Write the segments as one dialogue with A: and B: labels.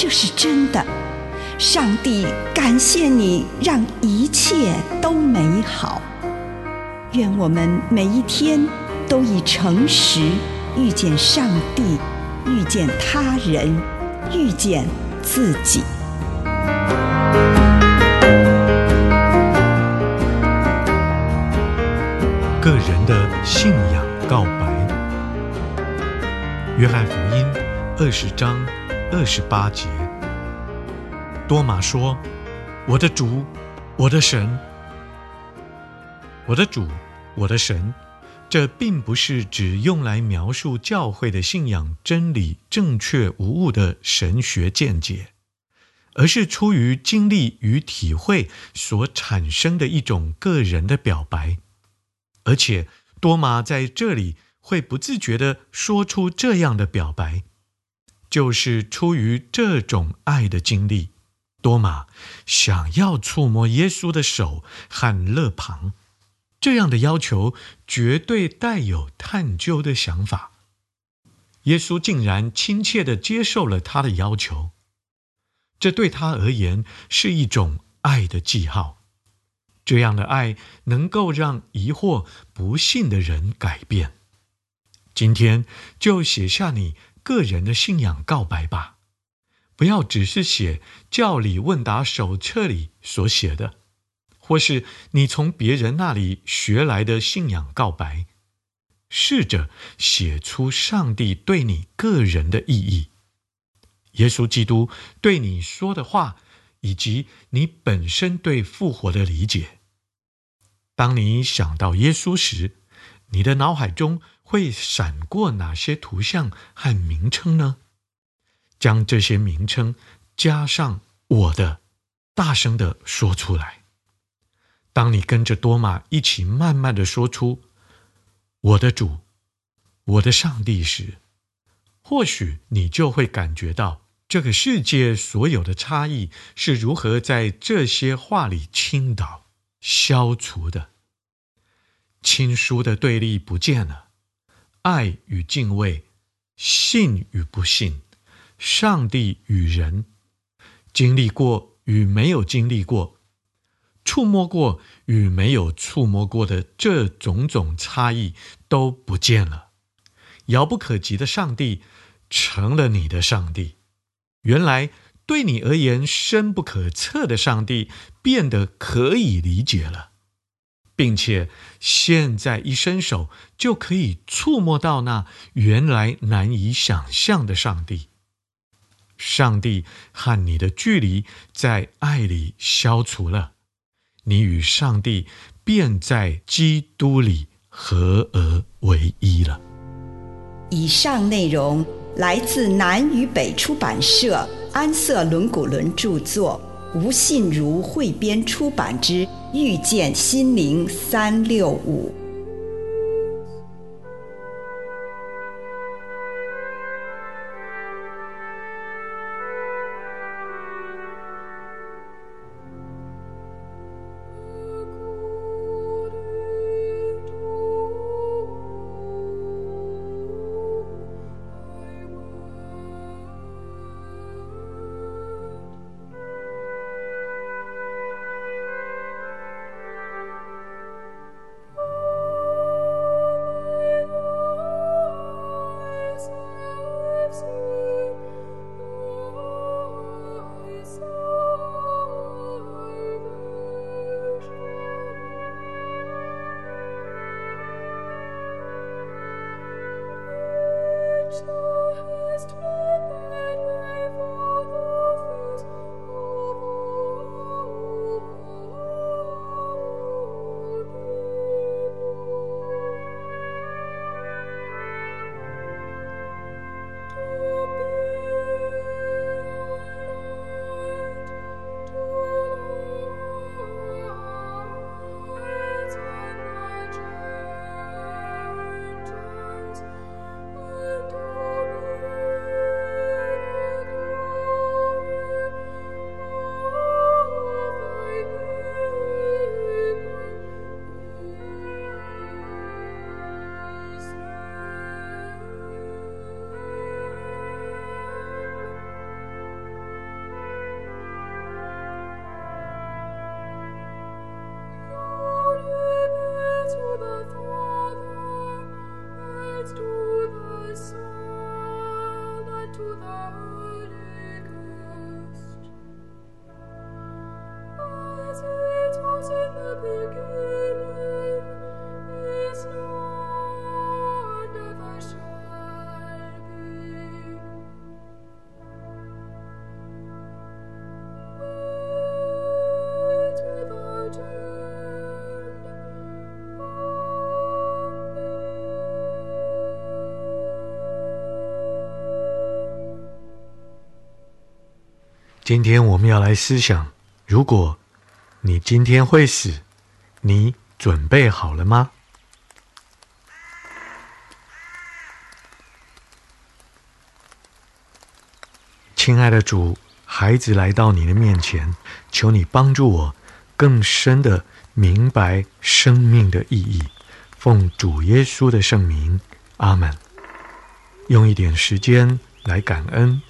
A: 这是真的。上帝感谢你，让一切都美好。愿我们每一天都以诚实遇见上帝，遇见他人，遇见自己。
B: 个人的信仰告白，约翰福音二十章二十八节，多马说：“我的主，我的神，我的主，我的神。”这并不是指用来描述教会的信仰真理正确无误的神学见解，而是出于经历与体会所产生的一种个人的表白。而且，多马在这里会不自觉地说出这样的表白，就是出于这种爱的经历。多马想要触摸耶稣的手和肋旁，这样的要求绝对带有探究的想法。耶稣竟然亲切地接受了他的要求，这对他而言是一种爱的记号。这样的爱能够让疑惑、不信的人改变。今天就写下你个人的信仰告白吧，不要只是写教理问答手册里所写的，或是你从别人那里学来的信仰告白。试着写出上帝对你个人的意义，耶稣基督对你说的话，以及你本身对复活的理解。当你想到耶稣时，你的脑海中会闪过哪些图像和名称呢？将这些名称加上“我的”，大声的说出来。当你跟着多玛一起慢慢的说出“我的主，我的上帝”时，或许你就会感觉到这个世界所有的差异是如何在这些话里倾倒。消除的亲疏的对立不见了，爱与敬畏，信与不信，上帝与人，经历过与没有经历过，触摸过与没有触摸过的这种种差异都不见了。遥不可及的上帝成了你的上帝，原来。对你而言深不可测的上帝变得可以理解了，并且现在一伸手就可以触摸到那原来难以想象的上帝。上帝和你的距离在爱里消除了，你与上帝便在基督里合而为一了。
A: 以上内容来自南与北出版社。安瑟伦古伦著作，吴信如汇编出版之《遇见心灵三六五》。
B: 今天我们要来思想：如果你今天会死，你准备好了吗？亲爱的主，孩子来到你的面前，求你帮助我更深的明白生命的意义。奉主耶稣的圣名，阿门。用一点时间来感恩。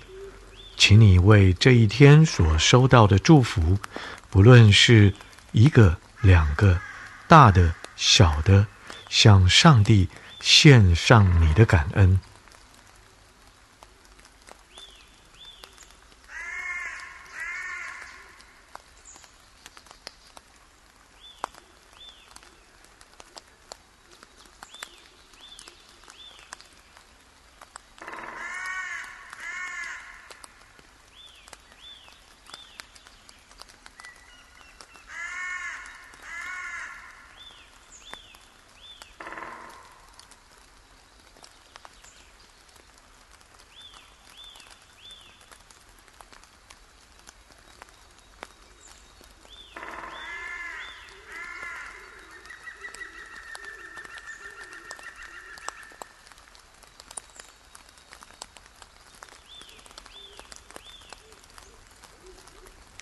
B: 请你为这一天所收到的祝福，不论是一个、两个、大的、小的，向上帝献上你的感恩。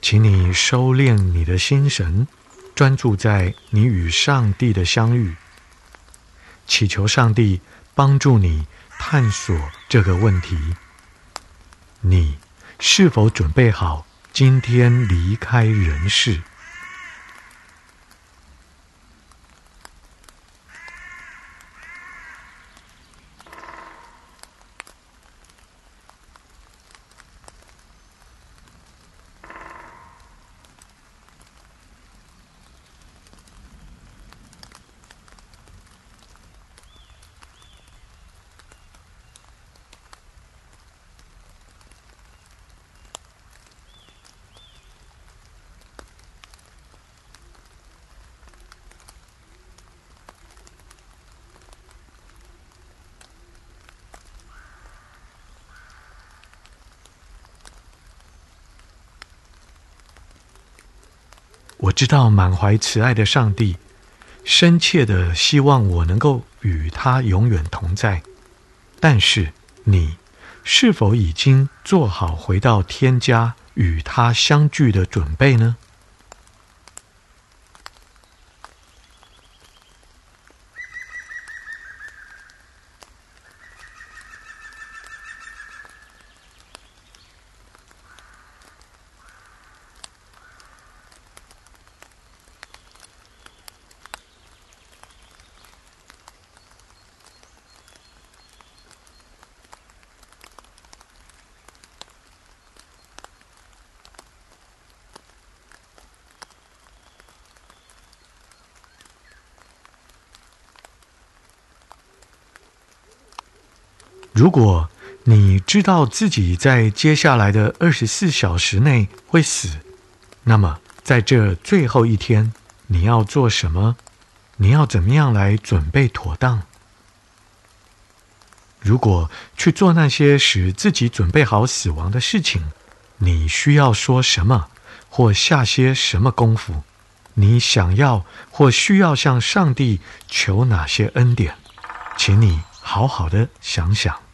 B: 请你收敛你的心神，专注在你与上帝的相遇，祈求上帝帮助你探索这个问题：你是否准备好今天离开人世？我知道满怀慈爱的上帝，深切的希望我能够与他永远同在。但是，你是否已经做好回到天家与他相聚的准备呢？如果你知道自己在接下来的二十四小时内会死，那么在这最后一天，你要做什么？你要怎么样来准备妥当？如果去做那些使自己准备好死亡的事情，你需要说什么，或下些什么功夫？你想要或需要向上帝求哪些恩典？请你好好的想想。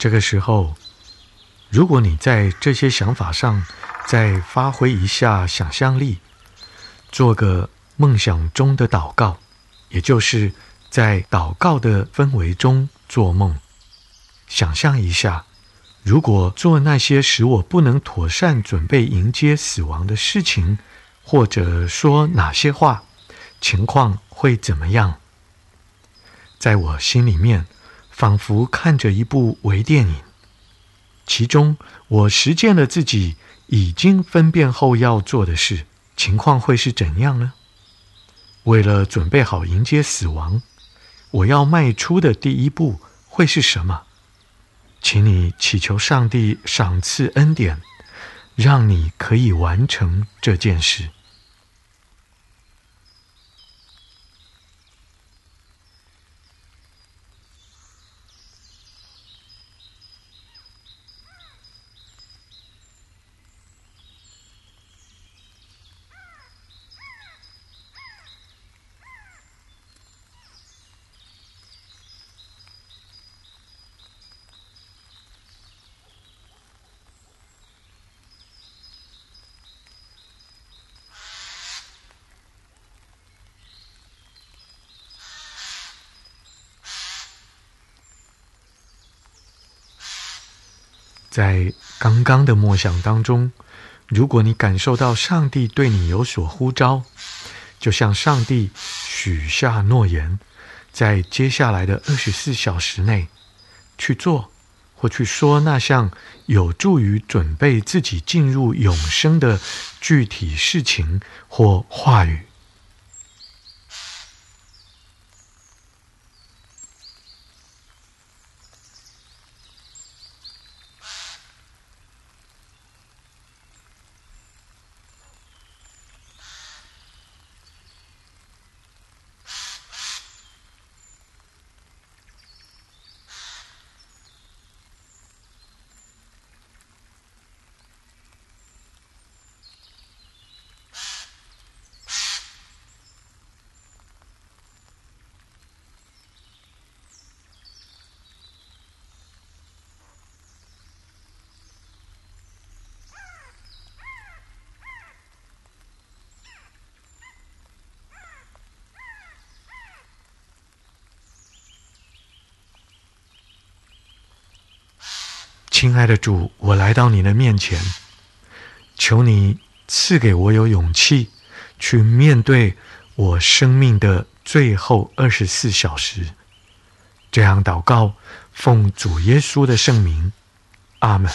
B: 这个时候，如果你在这些想法上再发挥一下想象力，做个梦想中的祷告，也就是在祷告的氛围中做梦，想象一下，如果做那些使我不能妥善准备迎接死亡的事情，或者说哪些话，情况会怎么样？在我心里面，仿佛看着一部微电影，其中我实践了自己已经分辨后要做的事，情况会是怎样呢？为了准备好迎接死亡，我要迈出的第一步会是什么？请你祈求上帝赏赐恩典，让你可以完成这件事。在刚刚的默想当中，如果你感受到上帝对你有所呼召，就像上帝许下诺言，在接下来的二十四小时内去做或去说那项有助于准备自己进入永生的具体事情或话语。亲爱的主，我来到你的面前，求你赐给我有勇气去面对我生命的最后二十四小时。这样祷告，奉主耶稣的圣名，阿门。